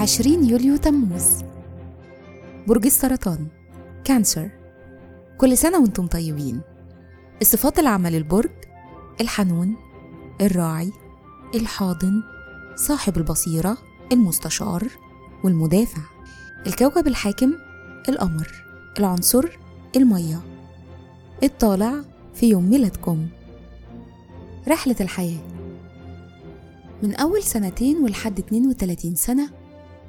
20 يوليو تموز. برج السرطان. كانسر. كل سنة وأنتم طيبين. الصفات العامة للبرج الحنون الراعي الحاضن صاحب البصيرة المستشار والمدافع. الكوكب الحاكم القمر. العنصر المية. الطالع في يوم ميلادكم. رحلة الحياة. من أول سنتين ولحد 32 سنة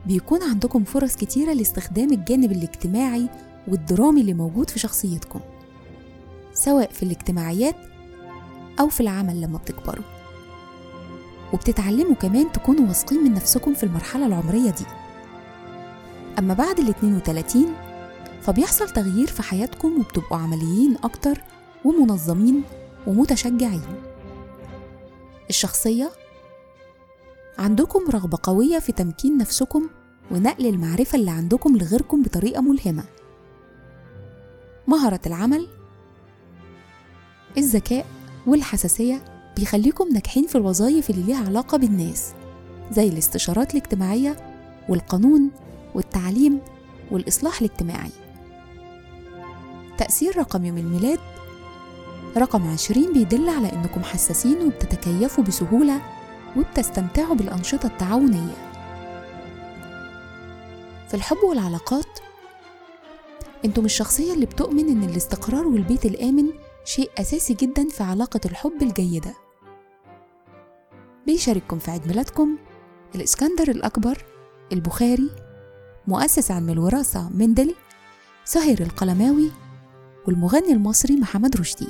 بيكون عندكم فرص كتيرة لاستخدام الجانب الاجتماعي والدرامي اللي موجود في شخصيتكم سواء في الاجتماعيات أو في العمل لما بتكبروا. وبتتعلموا كمان تكونوا واثقين من نفسكم في المرحلة العمرية دي. أما بعد ال 32 فبيحصل تغيير في حياتكم وبتبقوا عمليين أكتر ومنظمين ومتشجعين. الشخصية؟ عندكم رغبة قوية في تمكين نفسكم ونقل المعرفة اللي عندكم لغيركم بطريقة ملهمة. مهرة العمل الذكاء والحساسية بيخليكم ناجحين في الوظائف اللي ليها علاقة بالناس زي الاستشارات الاجتماعية والقانون والتعليم والإصلاح الاجتماعي. تأثير رقم يوم الميلاد رقم عشرين بيدل على إنكم حساسين وبتتكيفوا بسهولة وبتستمتعوا بالأنشطة التعاونية. في الحب والعلاقات. أنتم الشخصية اللي بتؤمن إن الاستقرار والبيت الآمن شيء أساسي جدا في علاقة الحب الجيدة. بيشارككم في عيد ميلادكم الإسكندر الأكبر البخاري مؤسس علم الوراثة مندل سهير القلماوي والمغني المصري محمد رشدي.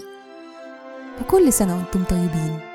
وكل سنة وأنتم طيبين.